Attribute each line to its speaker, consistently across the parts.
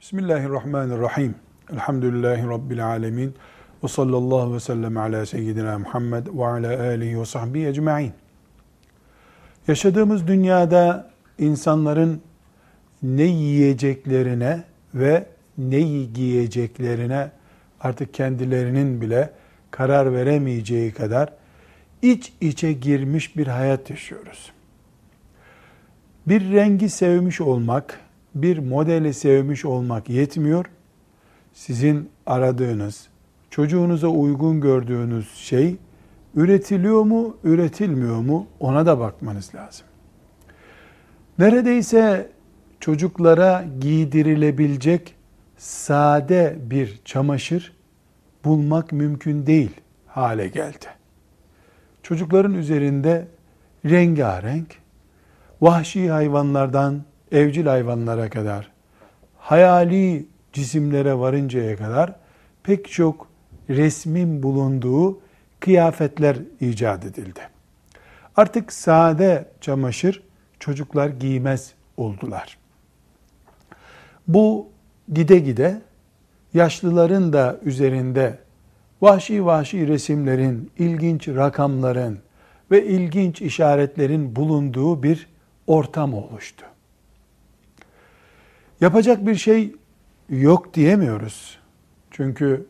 Speaker 1: Bismillahirrahmanirrahim. Elhamdülillahi Rabbil alemin. Ve sallallahu ve sellem ala seyyidina Muhammed ve ala alihi ve sahbihi ecma'in. Yaşadığımız dünyada insanların ne yiyeceklerine ve neyi giyeceklerine artık kendilerinin bile karar veremeyeceği kadar iç içe girmiş bir hayat yaşıyoruz. Bir rengi sevmiş olmak, bir modeli sevmiş olmak yetmiyor. Sizin aradığınız, çocuğunuza uygun gördüğünüz şey üretiliyor mu, üretilmiyor mu ona da bakmanız lazım. Neredeyse çocuklara giydirilebilecek sade bir çamaşır bulmak mümkün değil hale geldi. Çocukların üzerinde rengarenk, vahşi hayvanlardan evcil hayvanlara kadar, hayali cisimlere varıncaya kadar pek çok resmin bulunduğu kıyafetler icat edildi. Artık sade çamaşır çocuklar giymez oldular. Bu gide gide yaşlıların da üzerinde vahşi vahşi resimlerin, ilginç rakamların ve ilginç işaretlerin bulunduğu bir ortam oluştu. Yapacak bir şey yok diyemiyoruz. Çünkü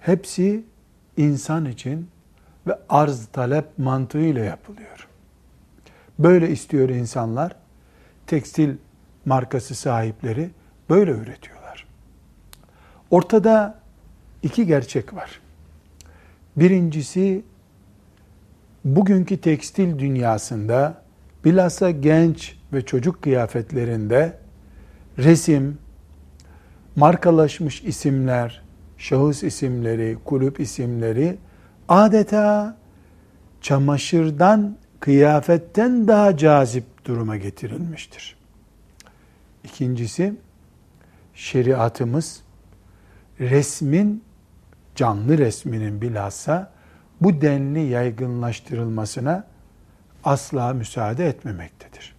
Speaker 1: hepsi insan için ve arz talep mantığıyla yapılıyor. Böyle istiyor insanlar. Tekstil markası sahipleri böyle üretiyorlar. Ortada iki gerçek var. Birincisi bugünkü tekstil dünyasında bilhassa genç ve çocuk kıyafetlerinde resim, markalaşmış isimler, şahıs isimleri, kulüp isimleri adeta çamaşırdan, kıyafetten daha cazip duruma getirilmiştir. İkincisi, şeriatımız resmin, canlı resminin bilhassa bu denli yaygınlaştırılmasına asla müsaade etmemektedir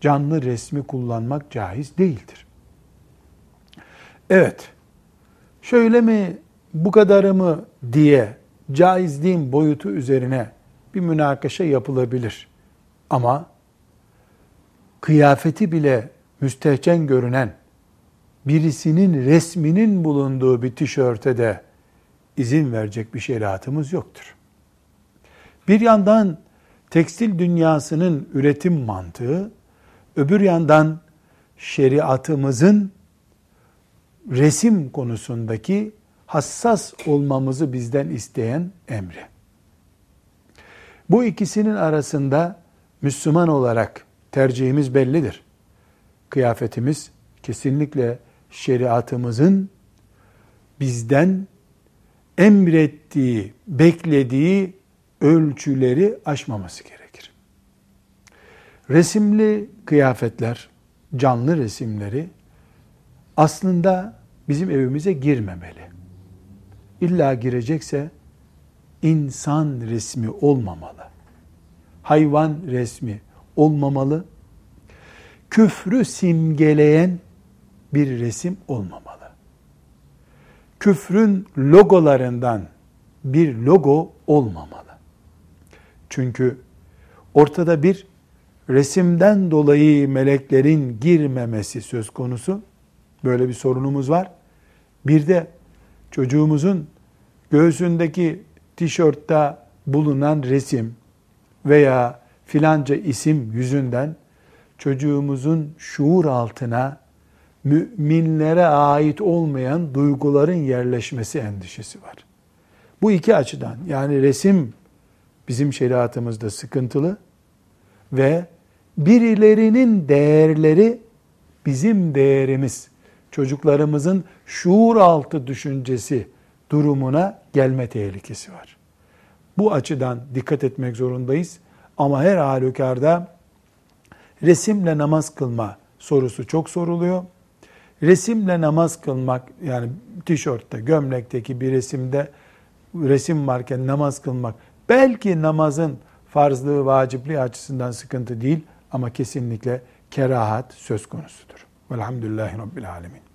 Speaker 1: canlı resmi kullanmak caiz değildir. Evet, şöyle mi, bu kadarı mı diye caizliğin boyutu üzerine bir münakaşa yapılabilir. Ama kıyafeti bile müstehcen görünen birisinin resminin bulunduğu bir tişörte de izin verecek bir şeriatımız yoktur. Bir yandan tekstil dünyasının üretim mantığı Öbür yandan şeriatımızın resim konusundaki hassas olmamızı bizden isteyen emri. Bu ikisinin arasında Müslüman olarak tercihimiz bellidir. Kıyafetimiz kesinlikle şeriatımızın bizden emrettiği, beklediği ölçüleri aşmaması gerekir. Resimli kıyafetler, canlı resimleri aslında bizim evimize girmemeli. İlla girecekse insan resmi olmamalı. Hayvan resmi olmamalı. Küfrü simgeleyen bir resim olmamalı. Küfrün logolarından bir logo olmamalı. Çünkü ortada bir resimden dolayı meleklerin girmemesi söz konusu. Böyle bir sorunumuz var. Bir de çocuğumuzun göğsündeki tişörtte bulunan resim veya filanca isim yüzünden çocuğumuzun şuur altına müminlere ait olmayan duyguların yerleşmesi endişesi var. Bu iki açıdan yani resim bizim şeriatımızda sıkıntılı ve birilerinin değerleri bizim değerimiz, çocuklarımızın şuur altı düşüncesi durumuna gelme tehlikesi var. Bu açıdan dikkat etmek zorundayız. Ama her halükarda resimle namaz kılma sorusu çok soruluyor. Resimle namaz kılmak yani tişörtte, gömlekteki bir resimde resim varken namaz kılmak belki namazın farzlığı, vacipliği açısından sıkıntı değil ama kesinlikle kerahat söz konusudur. Velhamdülillahi Rabbil Alemin.